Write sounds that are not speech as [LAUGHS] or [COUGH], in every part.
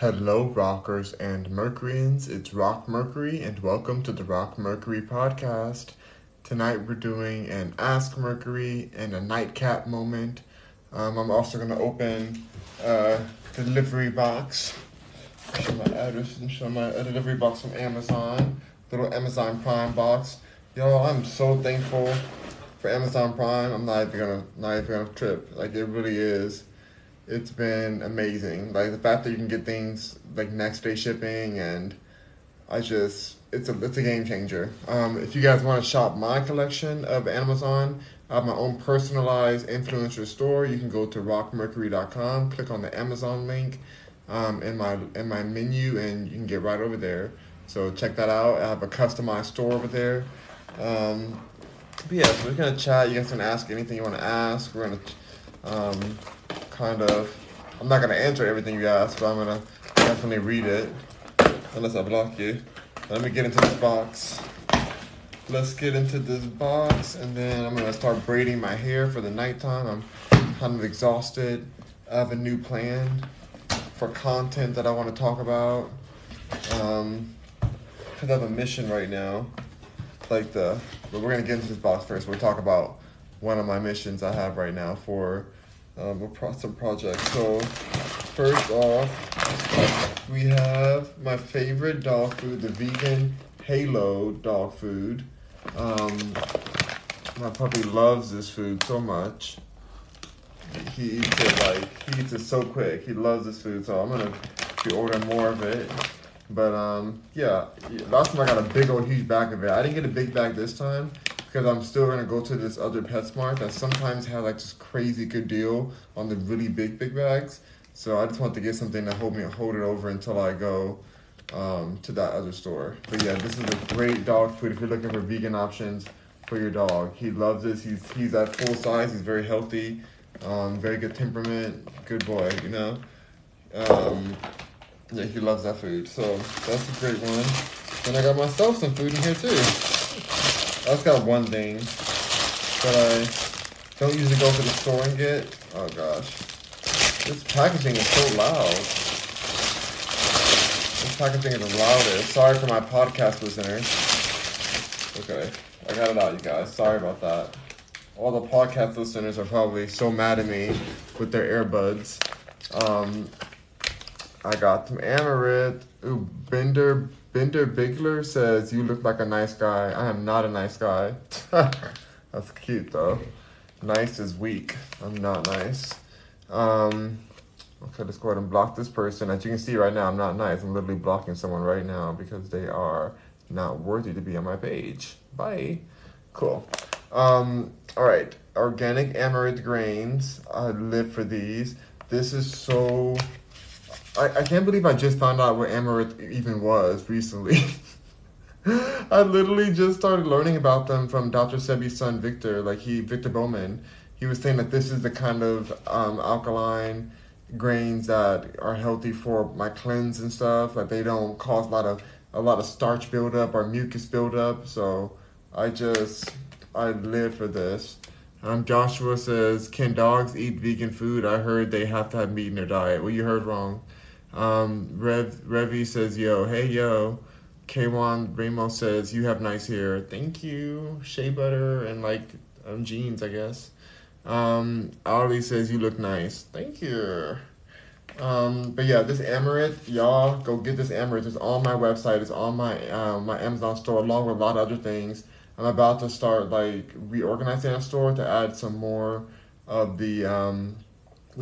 Hello, rockers and Mercuryans. It's Rock Mercury, and welcome to the Rock Mercury podcast. Tonight, we're doing an Ask Mercury and a nightcap moment. Um, I'm also going to open a delivery box. Show my address and show my delivery box from Amazon. Little Amazon Prime box. Yo, I'm so thankful for Amazon Prime. I'm not even gonna not even gonna trip. Like it really is it's been amazing. Like the fact that you can get things like next day shipping, and I just it's a it's a game changer. Um, if you guys want to shop my collection of Amazon, I have my own personalized influencer store. You can go to rockmercury.com, click on the Amazon link um, in my in my menu, and you can get right over there. So check that out. I have a customized store over there. Um, but yeah, so we're gonna chat. You guys can ask anything you want to ask. We're gonna um, kind of. I'm not gonna answer everything you ask, but I'm gonna definitely read it. Unless I block you. Let me get into this box. Let's get into this box, and then I'm gonna start braiding my hair for the nighttime. I'm kind of exhausted. I have a new plan for content that I want to talk about. Um, cause I have a mission right now. Like the, but we're gonna get into this box first. We'll talk about one of my missions I have right now for um, pro- some projects. So first off, we have my favorite dog food, the vegan Halo dog food. Um, my puppy loves this food so much. He eats it like he eats it so quick. He loves this food, so I'm gonna be ordering more of it. But um, yeah, last time I got a big old huge bag of it. I didn't get a big bag this time because I'm still gonna go to this other PetSmart that sometimes has like this crazy good deal on the really big big bags. So I just want to get something to hold me hold it over until I go um, to that other store. But yeah, this is a great dog food if you're looking for vegan options for your dog. He loves this. He's he's at full size. He's very healthy, um, very good temperament, good boy. You know. Um, yeah, he loves that food. So that's a great one. Then I got myself some food in here too. I just got one thing that I don't usually go to the store and get. Oh gosh. This packaging is so loud. This packaging is the loudest. Sorry for my podcast listeners. Okay, I got it out, you guys. Sorry about that. All the podcast listeners are probably so mad at me with their earbuds. Um, I got some Amaranth. Ooh, Bender Bender Bigler says you look like a nice guy. I am not a nice guy. [LAUGHS] That's cute though. Nice is weak. I'm not nice. Um, okay, let's go ahead and block this person. As you can see right now, I'm not nice. I'm literally blocking someone right now because they are not worthy to be on my page. Bye. Cool. Um, all right. Organic amaranth grains. I live for these. This is so I, I can't believe I just found out what amaranth even was recently. [LAUGHS] I literally just started learning about them from Dr. Sebi's son Victor, like he Victor Bowman. He was saying that this is the kind of um, alkaline grains that are healthy for my cleanse and stuff. Like they don't cause a lot of a lot of starch buildup or mucus buildup. So I just I live for this. Um, Joshua says, "Can dogs eat vegan food? I heard they have to have meat in their diet." Well, you heard wrong. Um, Rev Revy says, "Yo, hey yo." K1 Ramos says, "You have nice hair. Thank you. Shea butter and like um, jeans, I guess." Um, Ali says, "You look nice. Thank you." Um, but yeah, this amaranth, y'all go get this amaranth. It's on my website. It's on my um, my Amazon store along with a lot of other things. I'm about to start like reorganizing that store to add some more of the um,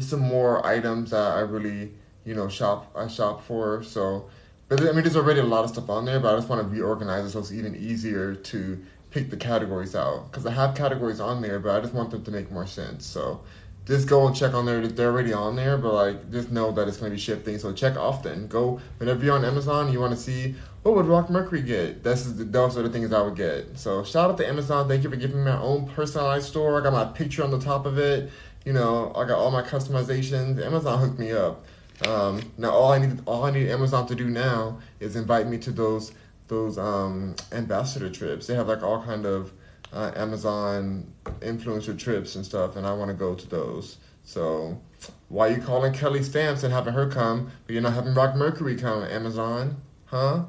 some more items that I really you know shop I shop for. So, but I mean, there's already a lot of stuff on there, but I just want to reorganize it so it's even easier to pick the categories out because I have categories on there, but I just want them to make more sense. So. Just go and check on there. They're already on there, but like just know that it's going to be shifting. So check often. Go whenever you're on Amazon. You want to see what would Rock Mercury get. This is the, those are the things I would get. So shout out to Amazon. Thank you for giving me my own personalized store. I got my picture on the top of it. You know, I got all my customizations. Amazon hooked me up. Um, now all I need all I need Amazon to do now is invite me to those those um, ambassador trips. They have like all kind of uh, Amazon influencer trips and stuff, and I want to go to those. So why you calling Kelly Stamps and having her come, but you're not having Rock Mercury come on Amazon? Huh?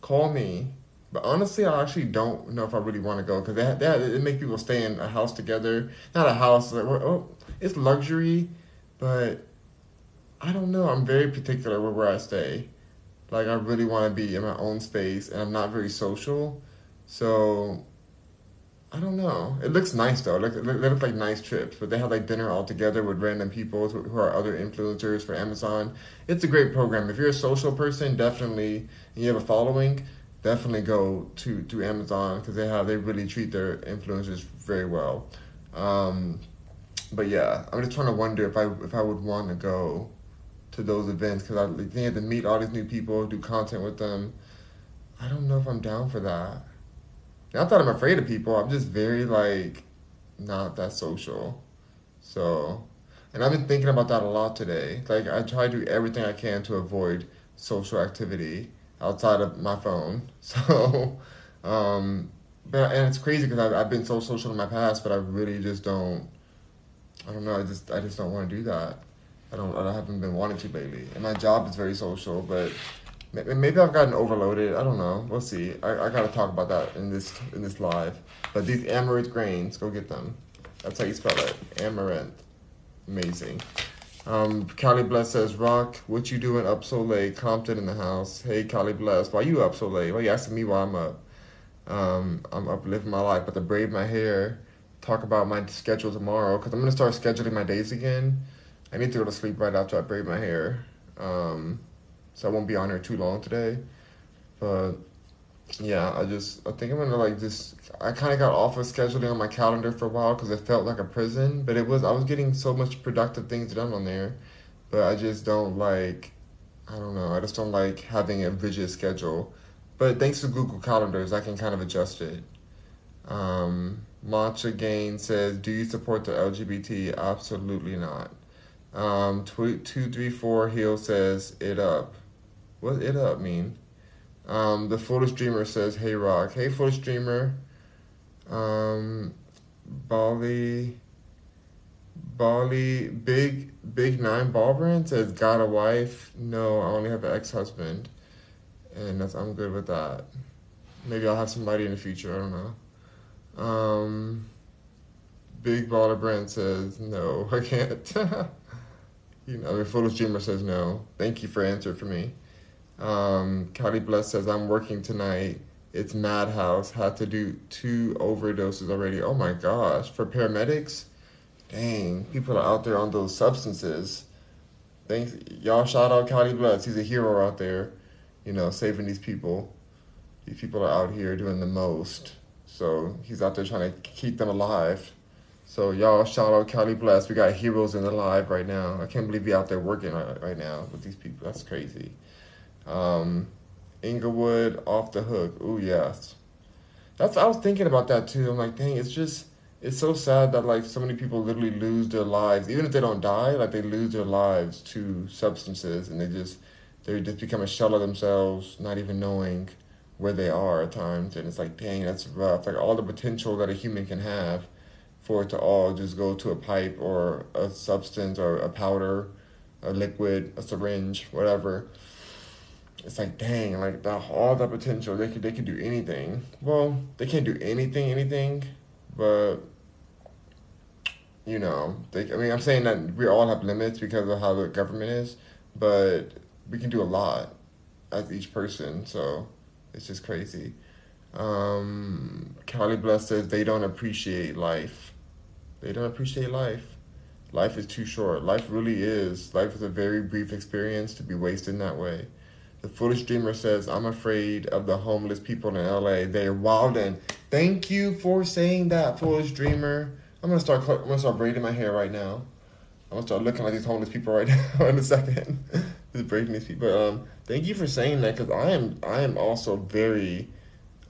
Call me. But honestly, I actually don't know if I really want to go because that that it make people stay in a house together. Not a house, like oh, it's luxury, but I don't know. I'm very particular with where I stay. Like I really want to be in my own space, and I'm not very social, so I don't know. It looks nice though. Look, they look like nice trips, but they have like dinner all together with random people who are other influencers for Amazon. It's a great program. If you're a social person, definitely, and you have a following, definitely go to to Amazon because they have they really treat their influencers very well. Um, but yeah, I'm just trying to wonder if I if I would want to go to those events because I they have to meet all these new people, do content with them. I don't know if I'm down for that. Not that I'm afraid of people. I'm just very like not that social. So, and I've been thinking about that a lot today. Like I try to do everything I can to avoid social activity outside of my phone. [LAUGHS] So, um, but and it's crazy because I've, I've been so social in my past, but I really just don't. I don't know. I just I just don't want to do that. I don't. I haven't been wanting to lately. And my job is very social, but maybe I've gotten overloaded. I don't know. We'll see. I, I gotta talk about that in this in this live. But these amaranth grains, go get them. That's how you spell it. Amaranth. Amazing. Um, Cali Bless says, Rock, what you doing up so late? Compton in the house. Hey, Cali Bless, why you up so late? Why you asking me why I'm up? Um, I'm up living my life, but to braid my hair, talk about my schedule tomorrow, because I'm going to start scheduling my days again. I need to go to sleep right after I braid my hair. Um, so I won't be on here too long today. But yeah, I just I think I'm gonna like just I kind of got off of scheduling on my calendar for a while because it felt like a prison. But it was I was getting so much productive things done on there, but I just don't like I don't know I just don't like having a rigid schedule. But thanks to Google Calendars, I can kind of adjust it. Um, Matcha Gain says, "Do you support the LGBT?" Absolutely not. Um, tweet two three four Hill says, "It up." What it up mean? Um, the Foolish Dreamer says, Hey Rock. Hey Foolish Dreamer. Um, Bali. Bali. Big Big Nine Ballbrand says, Got a wife? No, I only have an ex husband. And that's I'm good with that. Maybe I'll have somebody in the future. I don't know. Um, Big Baller Brand says, No, [LAUGHS] I can't. [LAUGHS] you know, the Foolish Dreamer says, No. Thank you for answering for me. Um, Cali Bless says, I'm working tonight. It's Madhouse. Had to do two overdoses already. Oh my gosh. For paramedics? Dang. People are out there on those substances. Thanks. Y'all shout out Cali Bless. He's a hero out there, you know, saving these people. These people are out here doing the most. So he's out there trying to keep them alive. So y'all shout out Cali Bless. We got heroes in the live right now. I can't believe we out there working right, right now with these people. That's crazy. Um, Inglewood off the hook. Ooh yes. That's I was thinking about that too. I'm like, dang, it's just it's so sad that like so many people literally lose their lives, even if they don't die, like they lose their lives to substances, and they just they just become a shell of themselves, not even knowing where they are at times, and it's like, dang, that's rough. Like all the potential that a human can have, for it to all just go to a pipe or a substance or a powder, a liquid, a syringe, whatever it's like dang, like the, all that potential. They could they could do anything. Well, they can't do anything, anything, but you know, they. I mean, I'm saying that we all have limits because of how the government is, but we can do a lot as each person. So it's just crazy. Um, Cali Bless says they don't appreciate life. They don't appreciate life. Life is too short. Life really is. Life is a very brief experience to be wasted in that way. The foolish dreamer says, I'm afraid of the homeless people in LA. They're wilding. Thank you for saying that, foolish dreamer. I'm gonna start I'm gonna start braiding my hair right now. I'm gonna start looking like these homeless people right [LAUGHS] now in a second. [LAUGHS] Just braiding these people. Um, thank you for saying that because I am I am also very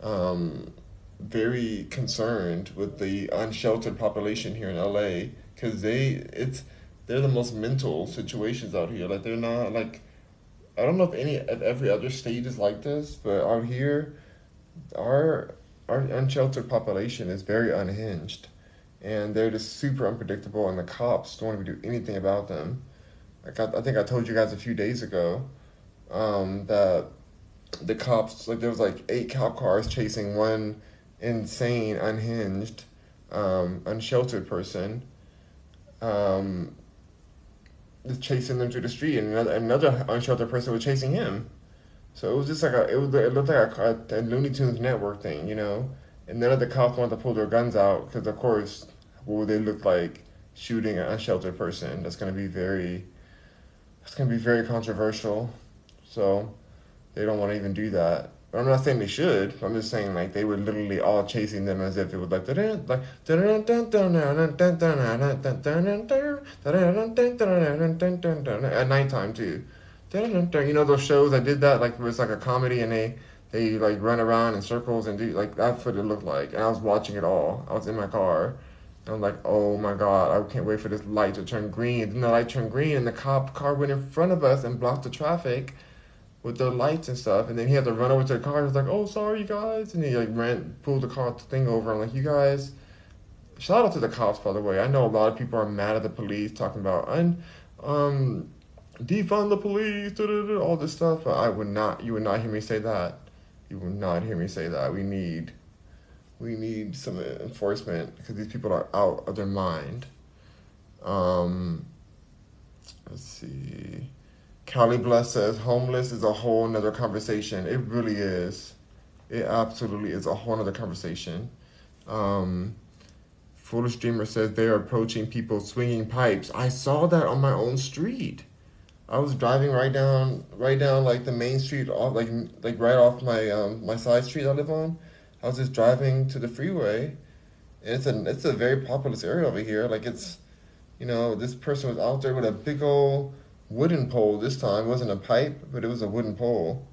um, very concerned with the unsheltered population here in LA because they it's they're the most mental situations out here. Like they're not like I don't know if any if every other state is like this, but out here, our our unsheltered population is very unhinged, and they're just super unpredictable, and the cops don't even do anything about them. Like I, I think I told you guys a few days ago um, that the cops like there was like eight cop cars chasing one insane, unhinged, um, unsheltered person. Um, chasing them through the street, and another, another unsheltered person was chasing him. So it was just like a, it was, it looked like a, a, Looney Tunes network thing, you know. And none of the cops wanted to pull their guns out because, of course, what would they look like shooting an unsheltered person? That's going to be very, that's going to be very controversial. So they don't want to even do that. I'm not saying they should. I'm just saying like they were literally all chasing them as if it was like like at nighttime too. You know those shows that did that like it was like a comedy and they they like run around in circles and do like that's what it looked like. And I was watching it all. I was in my car. And I'm like, oh my god, I can't wait for this light to turn green. Then the light turned green and the cop car went in front of us and blocked the traffic with the lights and stuff, and then he had to run over to the car. He was like, "Oh, sorry, you guys," and he like ran, pulled the car thing over. I'm like, "You guys." Shout out to the cops, by the way. I know a lot of people are mad at the police, talking about un, um, defund the police, all this stuff. But I would not. You would not hear me say that. You would not hear me say that. We need, we need some enforcement because these people are out of their mind. Um, let's see. Cali Bless says homeless is a whole nother conversation. It really is. It absolutely is a whole nother conversation. Um, Foolish Dreamer says they are approaching people swinging pipes. I saw that on my own street. I was driving right down, right down like the main street, off like like right off my um, my side street I live on. I was just driving to the freeway. And it's a it's a very populous area over here. Like it's, you know, this person was out there with a big old wooden pole this time. It wasn't a pipe, but it was a wooden pole.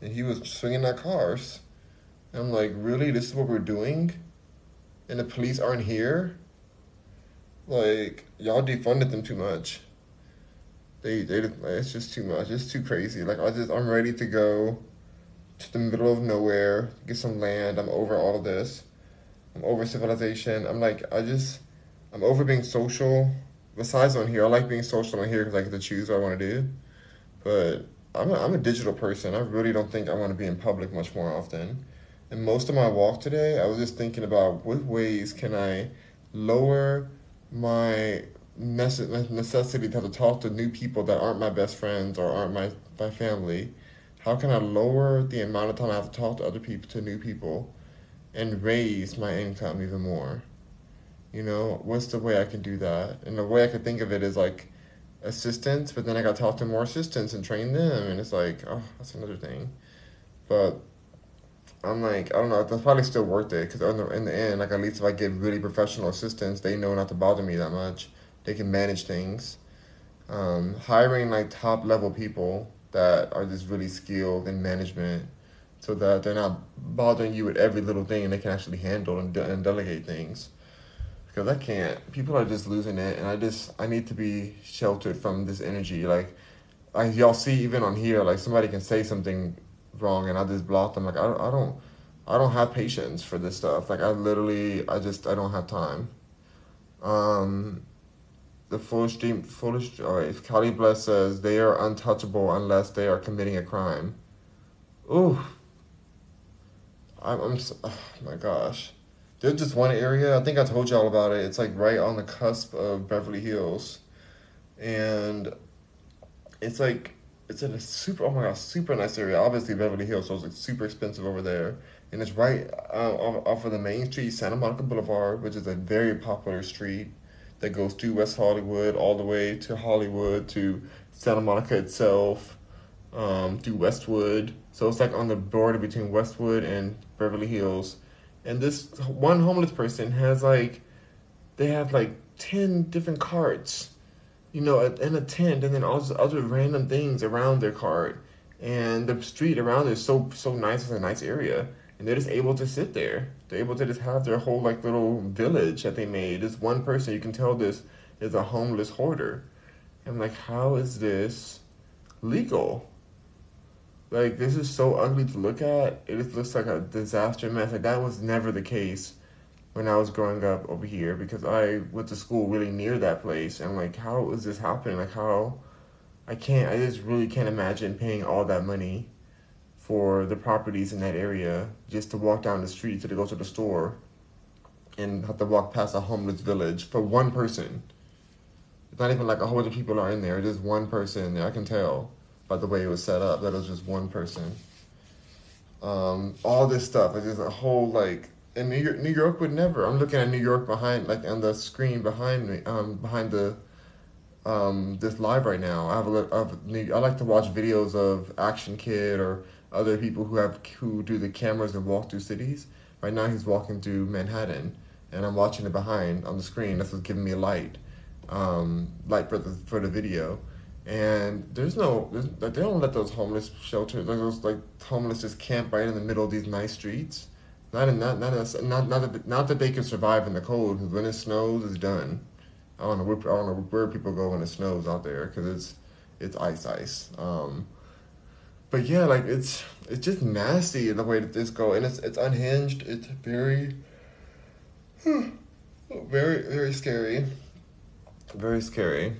And he was swinging at cars. And I'm like, really? This is what we're doing? And the police aren't here? Like, y'all defunded them too much. They, they, it's just too much. It's too crazy. Like, I just, I'm ready to go to the middle of nowhere, get some land. I'm over all of this. I'm over civilization. I'm like, I just, I'm over being social besides on here, I like being social on here because I get to choose what I want to do. But I'm a, I'm a digital person. I really don't think I want to be in public much more often. And most of my walk today, I was just thinking about what ways can I lower my necessity to have to talk to new people that aren't my best friends or aren't my, my family. How can I lower the amount of time I have to talk to other people, to new people, and raise my income even more? You know, what's the way I can do that? And the way I could think of it is like assistants, but then I got to talk to more assistants and train them, and it's like, oh, that's another thing. But I'm like, I don't know, that's probably still worth it because in the, in the end, like at least if I get really professional assistants, they know not to bother me that much. They can manage things. Um, hiring like top level people that are just really skilled in management so that they're not bothering you with every little thing and they can actually handle and, de- and delegate things because I can't. People are just losing it, and I just I need to be sheltered from this energy. Like, I y'all see even on here, like somebody can say something wrong, and I just block them. Like I I don't I don't have patience for this stuff. Like I literally I just I don't have time. Um, the foolish dream foolish. All right, Cali Bless says they are untouchable unless they are committing a crime. Ooh. I'm, I'm so, oh my gosh. There's just one area, I think I told y'all about it. It's like right on the cusp of Beverly Hills. And it's like, it's in a super, oh my god, super nice area. Obviously, Beverly Hills, so it's like super expensive over there. And it's right uh, off, of the main street, Santa Monica Boulevard, which is a very popular street that goes through West Hollywood all the way to Hollywood to Santa Monica itself, um, through Westwood. So it's like on the border between Westwood and Beverly Hills and this one homeless person has like they have like 10 different carts you know in a tent and then all these other random things around their cart and the street around is so so nice it's a nice area. And they're just able to sit there. They're able to just have their whole like little village that they made. This one person you can tell this is a homeless hoarder. I'm like how is this legal like this is so ugly to look at. It just looks like a disaster mess. Like that was never the case when I was growing up over here because I went to school really near that place and like how is this happening? Like how I can't I just really can't imagine paying all that money for the properties in that area just to walk down the street to go to the store and have to walk past a homeless village for one person. It's not even like a whole bunch of people are in there, just one person in there. I can tell by the way it was set up that it was just one person. Um, all this stuff, it's just a whole like in New York, New York would never. I'm looking at New York behind, like on the screen behind me, um, behind the, um, this live right now. I have a, New, I like to watch videos of Action Kid or other people who have who do the cameras and walk through cities. Right now, he's walking through Manhattan, and I'm watching it behind on the screen. That's what's giving me a light, um, light for the for the video. And there's no, there's, like, they don't let those homeless shelters, like those like homeless just camp right in the middle of these nice streets not in, not not not not that not that they can survive in the cold. Because when it snows, it's done. I don't know where I don't know where people go when it snows out there because it's it's ice ice. Um, but yeah, like it's it's just nasty the way that this go, and it's it's unhinged. It's very [SIGHS] very very scary. Very scary.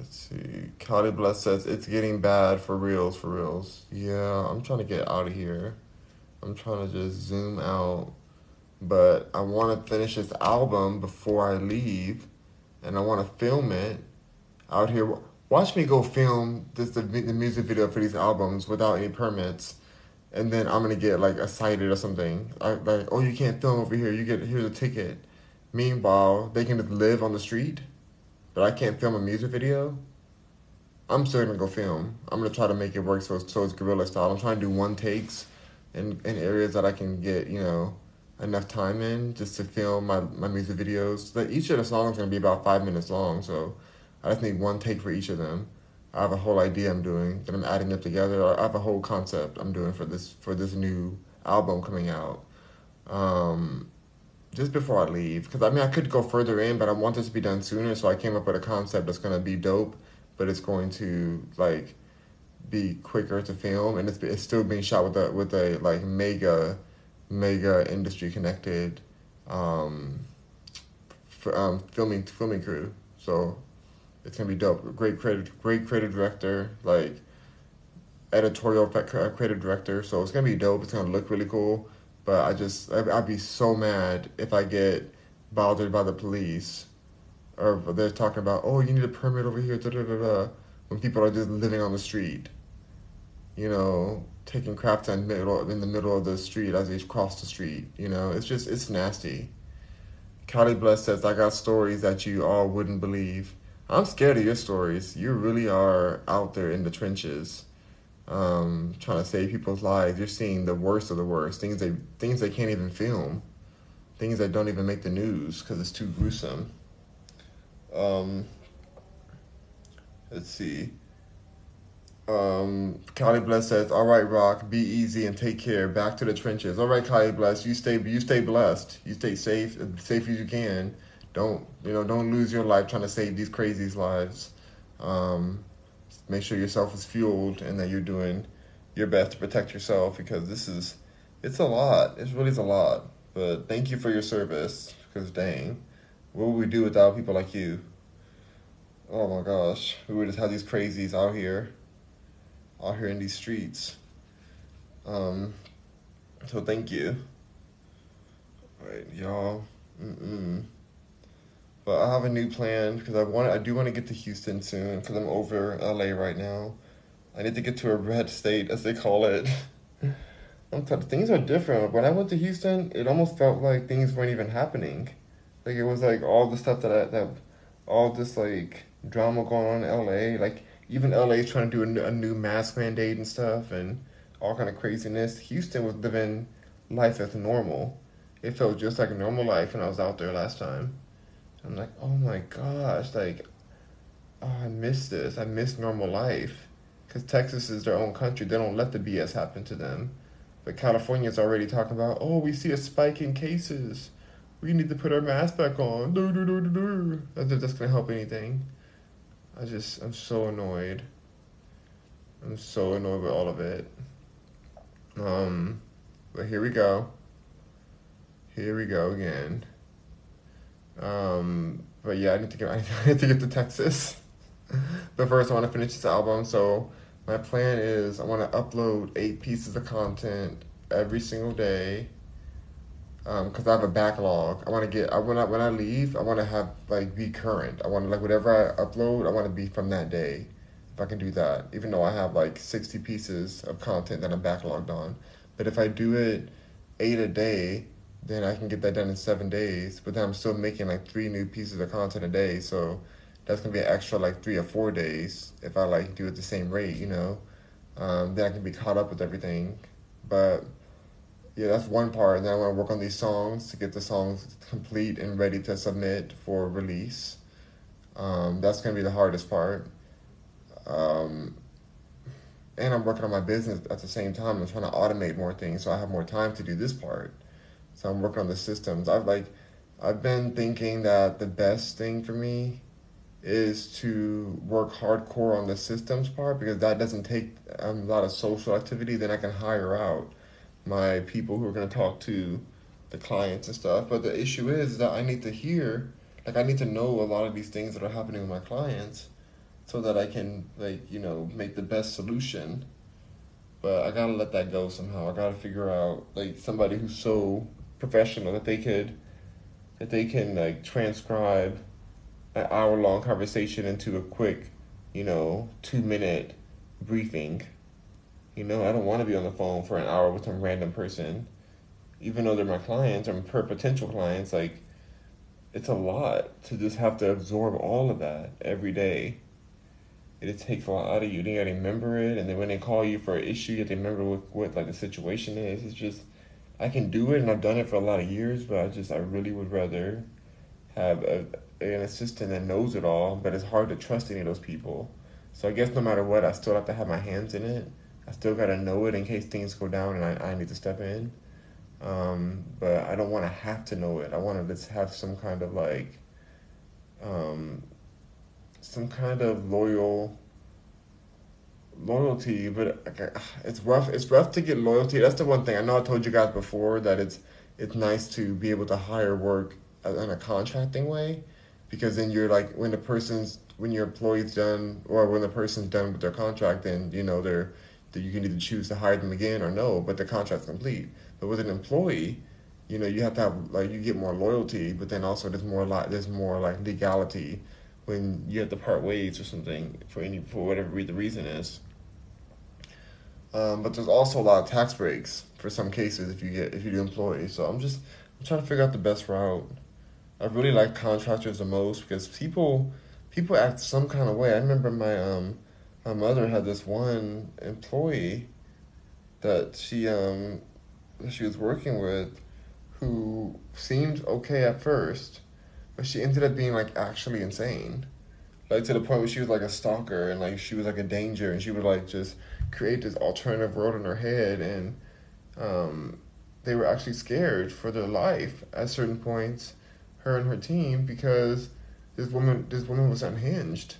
Let's see. Cali Bless says it's getting bad for reals, for reals. Yeah, I'm trying to get out of here. I'm trying to just zoom out. But I want to finish this album before I leave, and I want to film it out here. Watch me go film this the, the music video for these albums without any permits, and then I'm gonna get like a cited or something. I, like, oh, you can't film over here. You get here's a ticket. Meanwhile, they can just live on the street, but I can't film a music video. I'm still gonna go film. I'm gonna try to make it work so so it's guerrilla style. I'm trying to do one takes in, in areas that I can get, you know, enough time in just to film my, my music videos. That each of the songs gonna be about five minutes long, so I just need one take for each of them. I have a whole idea I'm doing that I'm adding it together. I have a whole concept I'm doing for this for this new album coming out. Um, just before I leave, because I mean I could go further in, but I want this to be done sooner. So I came up with a concept that's gonna be dope, but it's going to like be quicker to film, and it's it's still being shot with a with a like mega, mega industry connected, um, f- um, filming filming crew. So it's gonna be dope. Great creative, great creative director, like editorial creative director. So it's gonna be dope. It's gonna look really cool. But I just I'd be so mad if I get bothered by the police, or they're talking about oh you need a permit over here. Da da da da. When people are just living on the street you know, taking crap in middle in the middle of the street as they cross the street. You know, it's just it's nasty. Cali Bless says, I got stories that you all wouldn't believe. I'm scared of your stories. You really are out there in the trenches, um, trying to save people's lives. You're seeing the worst of the worst things they things they can't even film, things that don't even make the news because it's too gruesome. Um, let's see. Um, Cali Bless says, "All right, Rock, be easy and take care. Back to the trenches. All right, Cali Bless, you stay, you stay blessed. You stay safe, as safe as you can. Don't, you know, don't lose your life trying to save these crazies' lives. Um, make sure yourself is fueled and that you're doing your best to protect yourself because this is, it's a lot. It really is a lot. But thank you for your service because dang, what would we do without people like you? Oh my gosh, we would just have these crazies out here." out here in these streets. Um, so thank you. All right, y'all. Mm-mm. But I have a new plan because I want I do want to get to Houston soon because I'm over LA right now. I need to get to a red state as they call it. [LAUGHS] I'm t- things are different. When I went to Houston, it almost felt like things weren't even happening. Like it was like all the stuff that I, that all this like drama going on in LA. Like even LA is trying to do a, a new mask mandate and stuff and all kind of craziness. Houston was living life as normal. It felt just like a normal life when I was out there last time. I'm like, oh my gosh, like, oh, I miss this. I miss normal life. Because Texas is their own country. They don't let the BS happen to them. But California's already talking about, oh, we see a spike in cases. We need to put our mask back on. As if that's going to help anything. I just, I'm so annoyed. I'm so annoyed with all of it. Um, but here we go. Here we go again. Um, but yeah, I need to get [LAUGHS] I need to get to Texas. [LAUGHS] but first, I want to finish this album. So my plan is I want to upload eight pieces of content every single day. Um, cause I have a backlog. I want to get. I when I when I leave, I want to have like be current. I want to like whatever I upload, I want to be from that day. If I can do that, even though I have like sixty pieces of content that I'm backlogged on, but if I do it eight a day, then I can get that done in seven days. But then I'm still making like three new pieces of content a day, so that's gonna be an extra like three or four days if I like do it the same rate, you know. Um, then I can be caught up with everything. But yeah, that's one part. And then I want to work on these songs to get the songs complete and ready to submit for release. Um, that's gonna be the hardest part. Um, and I'm working on my business at the same time. I'm trying to automate more things so I have more time to do this part. So I'm working on the systems. I've like, I've been thinking that the best thing for me is to work hardcore on the systems part because that doesn't take um, a lot of social activity. Then I can hire out my people who are going to talk to the clients and stuff. But the issue is that I need to hear, like, I need to know a lot of these things that are happening with my clients so that I can, like, you know, make the best solution. But I gotta let that go somehow. I gotta figure out, like, somebody who's so professional that they could, that they can, like, transcribe an hour long conversation into a quick, you know, two minute briefing. You know, I don't want to be on the phone for an hour with some random person, even though they're my clients or per potential clients. Like, it's a lot to just have to absorb all of that every day. It takes a lot out of you. Then you gotta remember it, and then when they call you for an issue, you have to remember what, what like the situation is. It's just, I can do it, and I've done it for a lot of years, but I just I really would rather have a an assistant that knows it all, but it's hard to trust any of those people. So I guess no matter what, I still have to have my hands in it. I still gotta know it in case things go down and I, I need to step in. Um, but I don't want to have to know it. I want to just have some kind of like, um, some kind of loyal loyalty. But ah, it's rough. It's rough to get loyalty. That's the one thing I know. I told you guys before that it's it's nice to be able to hire work in a contracting way because then you're like when the person's when your employee's done or when the person's done with their contract then you know they're that you can either choose to hire them again or no but the contract's complete but with an employee you know you have to have like you get more loyalty but then also there's more like there's more like legality when you have to part ways or something for any for whatever the reason is um, but there's also a lot of tax breaks for some cases if you get if you do employee. so i'm just i'm trying to figure out the best route I really like contractors the most because people people act some kind of way. I remember my um my mother had this one employee that she um she was working with who seemed okay at first, but she ended up being like actually insane. Like to the point where she was like a stalker and like she was like a danger and she would like just create this alternative world in her head and um they were actually scared for their life at certain points her and her team because this woman this woman was unhinged.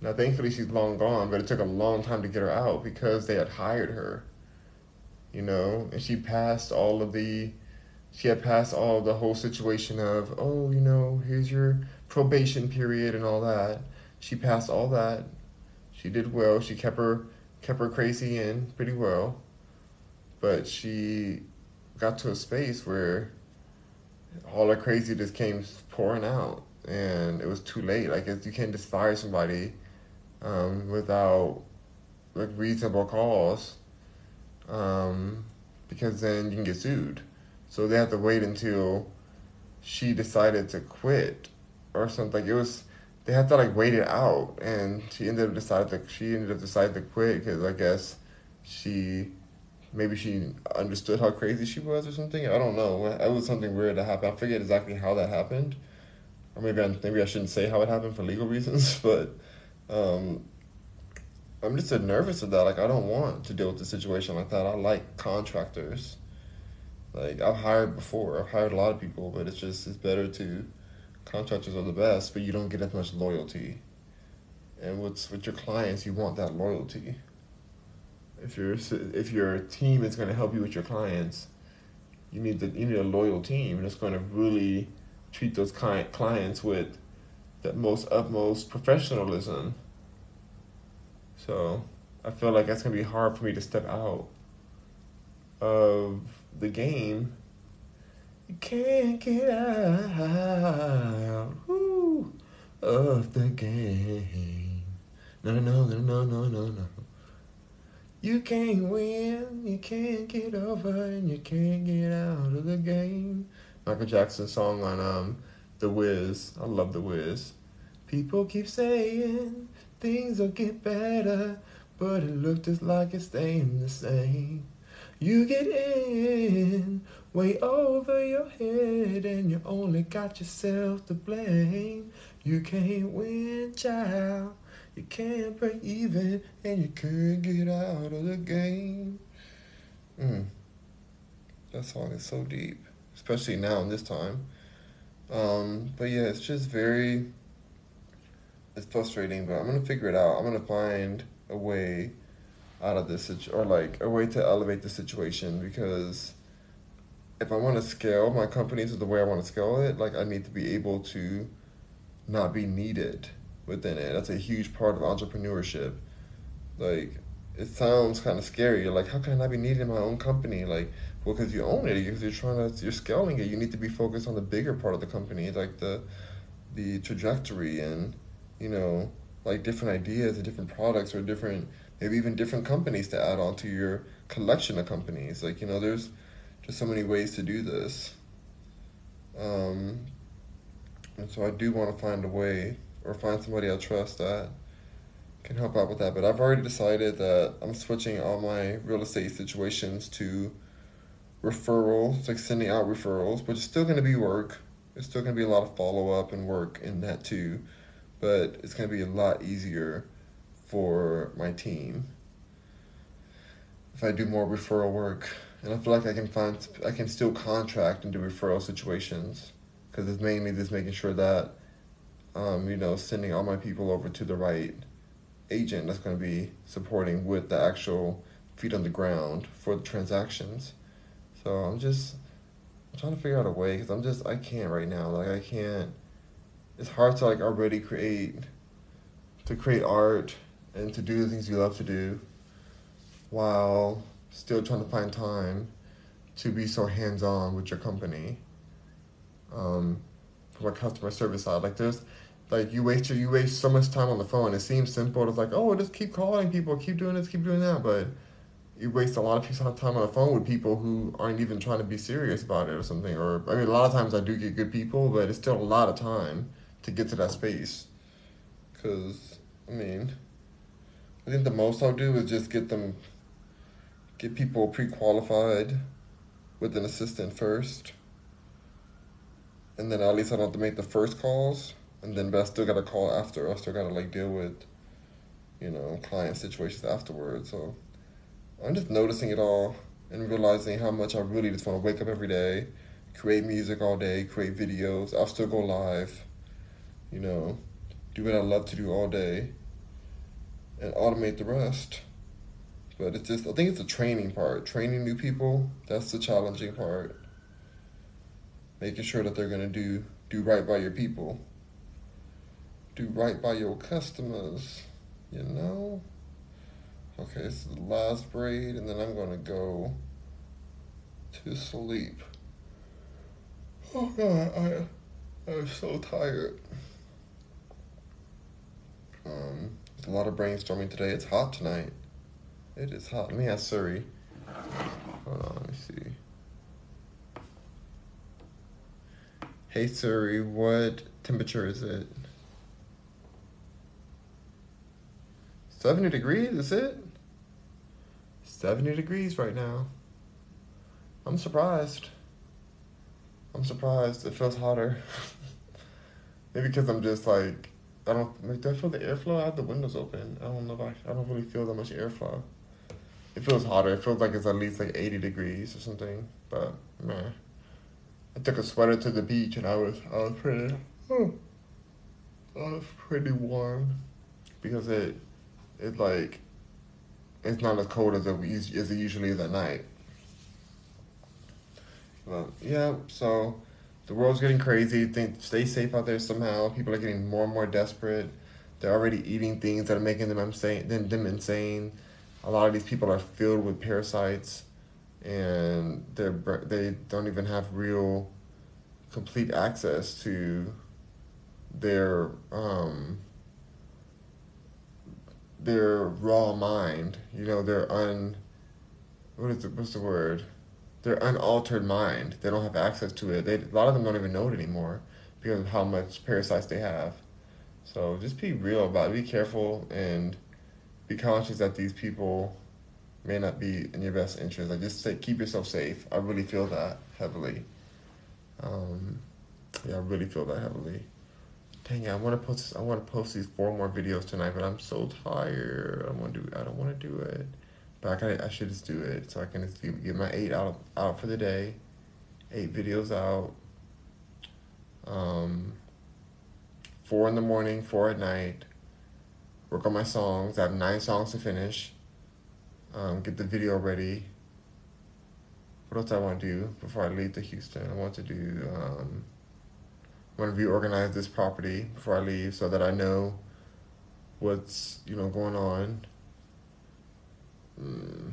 Now thankfully she's long gone, but it took a long time to get her out because they had hired her. You know, and she passed all of the she had passed all the whole situation of, oh, you know, here's your probation period and all that. She passed all that. She did well. She kept her kept her crazy in pretty well. But she got to a space where all her crazy just came pouring out, and it was too late. Like you can't just fire somebody um, without like reasonable cause, um, because then you can get sued. So they had to wait until she decided to quit or something. It was they had to like wait it out, and she ended up decided to she ended up deciding to quit because I guess she maybe she understood how crazy she was or something. I don't know. It was something weird that happened. I forget exactly how that happened, or maybe I, maybe I shouldn't say how it happened for legal reasons. [LAUGHS] But um, I'm just so nervous of that. Like I don't want to deal with a situation like that. I like contractors. Like I've hired before. I've hired a lot of people, but it's just it's better to contractors are the best, but you don't get as much loyalty. And with with your clients, you want that loyalty if your if your team is going to help you with your clients, you need the you need a loyal team that's going to really treat those client clients with the most utmost professionalism. So I feel like that's gonna be hard for me to step out of the game. You can't get out of the game. No, no, no, no, no, no, no. You can't win, you can't get over, and you can't get out of the game. Michael Jackson song on um, The Wiz. I love The Wiz. People keep saying things will get better, but it looks just like it's staying the same. You get in way over your head, and you only got yourself to blame. You can't win, child. You can't break even, and you can't get out of the game. Mm. That song is so deep, especially now in this time. Um, but yeah, it's just very. It's frustrating, but I'm gonna figure it out. I'm gonna find a way out of this, or like a way to elevate the situation because if I want to scale my company to the way I want to scale it, like I need to be able to not be needed within it. That's a huge part of entrepreneurship. Like, it sounds kind of scary. You're like, how can I not be needed in my own company? Like, well, because you own it, because you're trying to, you're scaling it. You need to be focused on the bigger part of the company, like the, the trajectory and, you know, like different ideas and different products or different, maybe even different companies to add on to your collection of companies. Like, you know, there's just so many ways to do this. Um, and so I do want to find a way or find somebody I trust that can help out with that. But I've already decided that I'm switching all my real estate situations to referrals, like sending out referrals, but it's still going to be work. It's still going to be a lot of follow up and work in that too. But it's going to be a lot easier for my team if I do more referral work. And I feel like I can find, I can still contract and do referral situations because it's mainly just making sure that um, you know, sending all my people over to the right agent that's going to be supporting with the actual feet on the ground for the transactions. So I'm just I'm trying to figure out a way because I'm just I can't right now. Like I can't. It's hard to like already create to create art and to do the things you love to do while still trying to find time to be so hands on with your company. Um, from a customer service side, like there's like you waste you waste so much time on the phone. It seems simple. It's like, oh, just keep calling people, keep doing this, keep doing that, but you waste a lot of time on the phone with people who aren't even trying to be serious about it or something. Or I mean, a lot of times I do get good people, but it's still a lot of time to get to that space. Cause I mean, I think the most I'll do is just get them, get people pre-qualified with an assistant first, and then at least I don't have to make the first calls and then but I still got to call after. I still got to like deal with, you know, client situations afterwards. So I'm just noticing it all and realizing how much I really just want to wake up every day, create music all day, create videos. I'll still go live, you know, do what I love to do all day, and automate the rest. But it's just I think it's the training part. Training new people, that's the challenging part. Making sure that they're gonna do do right by your people do right by your customers, you know? Okay, this is the last braid, and then I'm to go to sleep. Oh God, I, I'm so tired. Um, a lot of brainstorming today. It's hot tonight. It is hot. Let me ask Siri. Hold on, let me see. Hey Siri, what temperature is it? 70 degrees, is it? 70 degrees right now. I'm surprised. I'm surprised. It feels hotter. [LAUGHS] Maybe because I'm just like, I don't, like, do I feel the airflow? I have the windows open. I don't know if I, I don't really feel that much airflow. It feels hotter. It feels like it's at least like 80 degrees or something. But, man. I took a sweater to the beach and I was, I was pretty, oh, I was pretty warm because it, it's like it's not as cold as it, as it usually is at night. But yeah, so the world's getting crazy. Think stay safe out there somehow. People are getting more and more desperate. They're already eating things that are making them insane. Them, them insane. A lot of these people are filled with parasites, and they're they don't even have real, complete access to their um, their raw mind. You know, their un what is the what's the word? Their unaltered mind. They don't have access to it. They a lot of them don't even know it anymore because of how much parasites they have. So just be real about it. Be careful and be conscious that these people may not be in your best interest. Like just say, keep yourself safe. I really feel that heavily. Um, yeah, I really feel that heavily. Dang it, I want to post. I want to post these four more videos tonight, but I'm so tired. I want to do. I don't want to do it, but I, I should just do it so I can just get my eight out out for the day, eight videos out. Um, four in the morning, four at night. Work on my songs. I have nine songs to finish. Um, get the video ready. What else I want to do before I leave to Houston? I want to do. Um, I want to reorganize this property before I leave so that I know what's you know going on. Mm.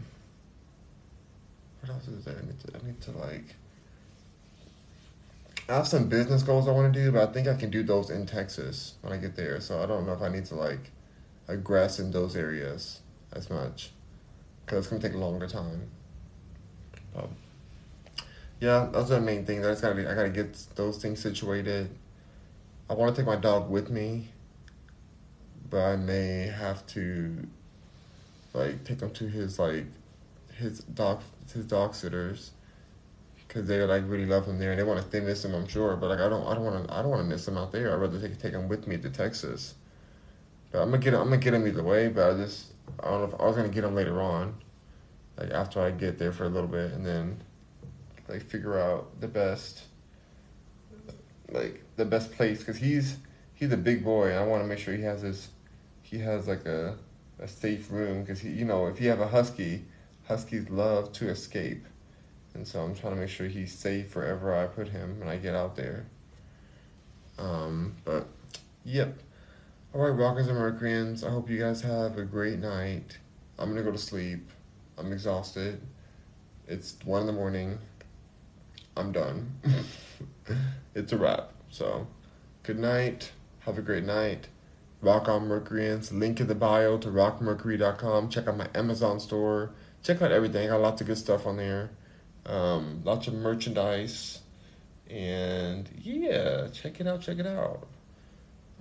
What else is there? I need to, I need to like. I have some business goals I want to do, but I think I can do those in Texas when I get there. So I don't know if I need to like aggress in those areas as much because it's gonna take a longer time. Um, yeah, those are the main things. I just gotta be, I gotta get those things situated. I want to take my dog with me, but I may have to like take him to his like his dog his dog sitters because they like really love him there and they want to they miss him I'm sure but like I don't I don't want to I don't want to miss him out there. I'd rather take take him with me to Texas. But I'm gonna get him, I'm gonna get him either way but I just I don't know if I was gonna get him later on like after I get there for a little bit and then like figure out the best like the best place because he's he's a big boy and I want to make sure he has his he has like a a safe room because you know if you have a husky huskies love to escape and so I'm trying to make sure he's safe wherever I put him when I get out there um but yep all right rockers and mercuryans I hope you guys have a great night I'm gonna go to sleep I'm exhausted it's one in the morning I'm done. [LAUGHS] it's a wrap. So, good night. Have a great night. Rock on Mercuryans. Link in the bio to rockmercury.com. Check out my Amazon store. Check out everything. I got lots of good stuff on there. Um, lots of merchandise. And yeah, check it out. Check it out.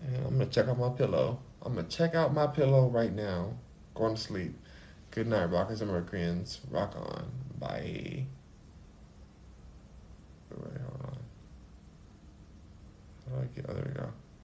And I'm going to check out my pillow. I'm going to check out my pillow right now. Going to sleep. Good night, Rockers and Mercuryans. Rock on. Bye. Wait, hold on. How do I get? Oh, there we go.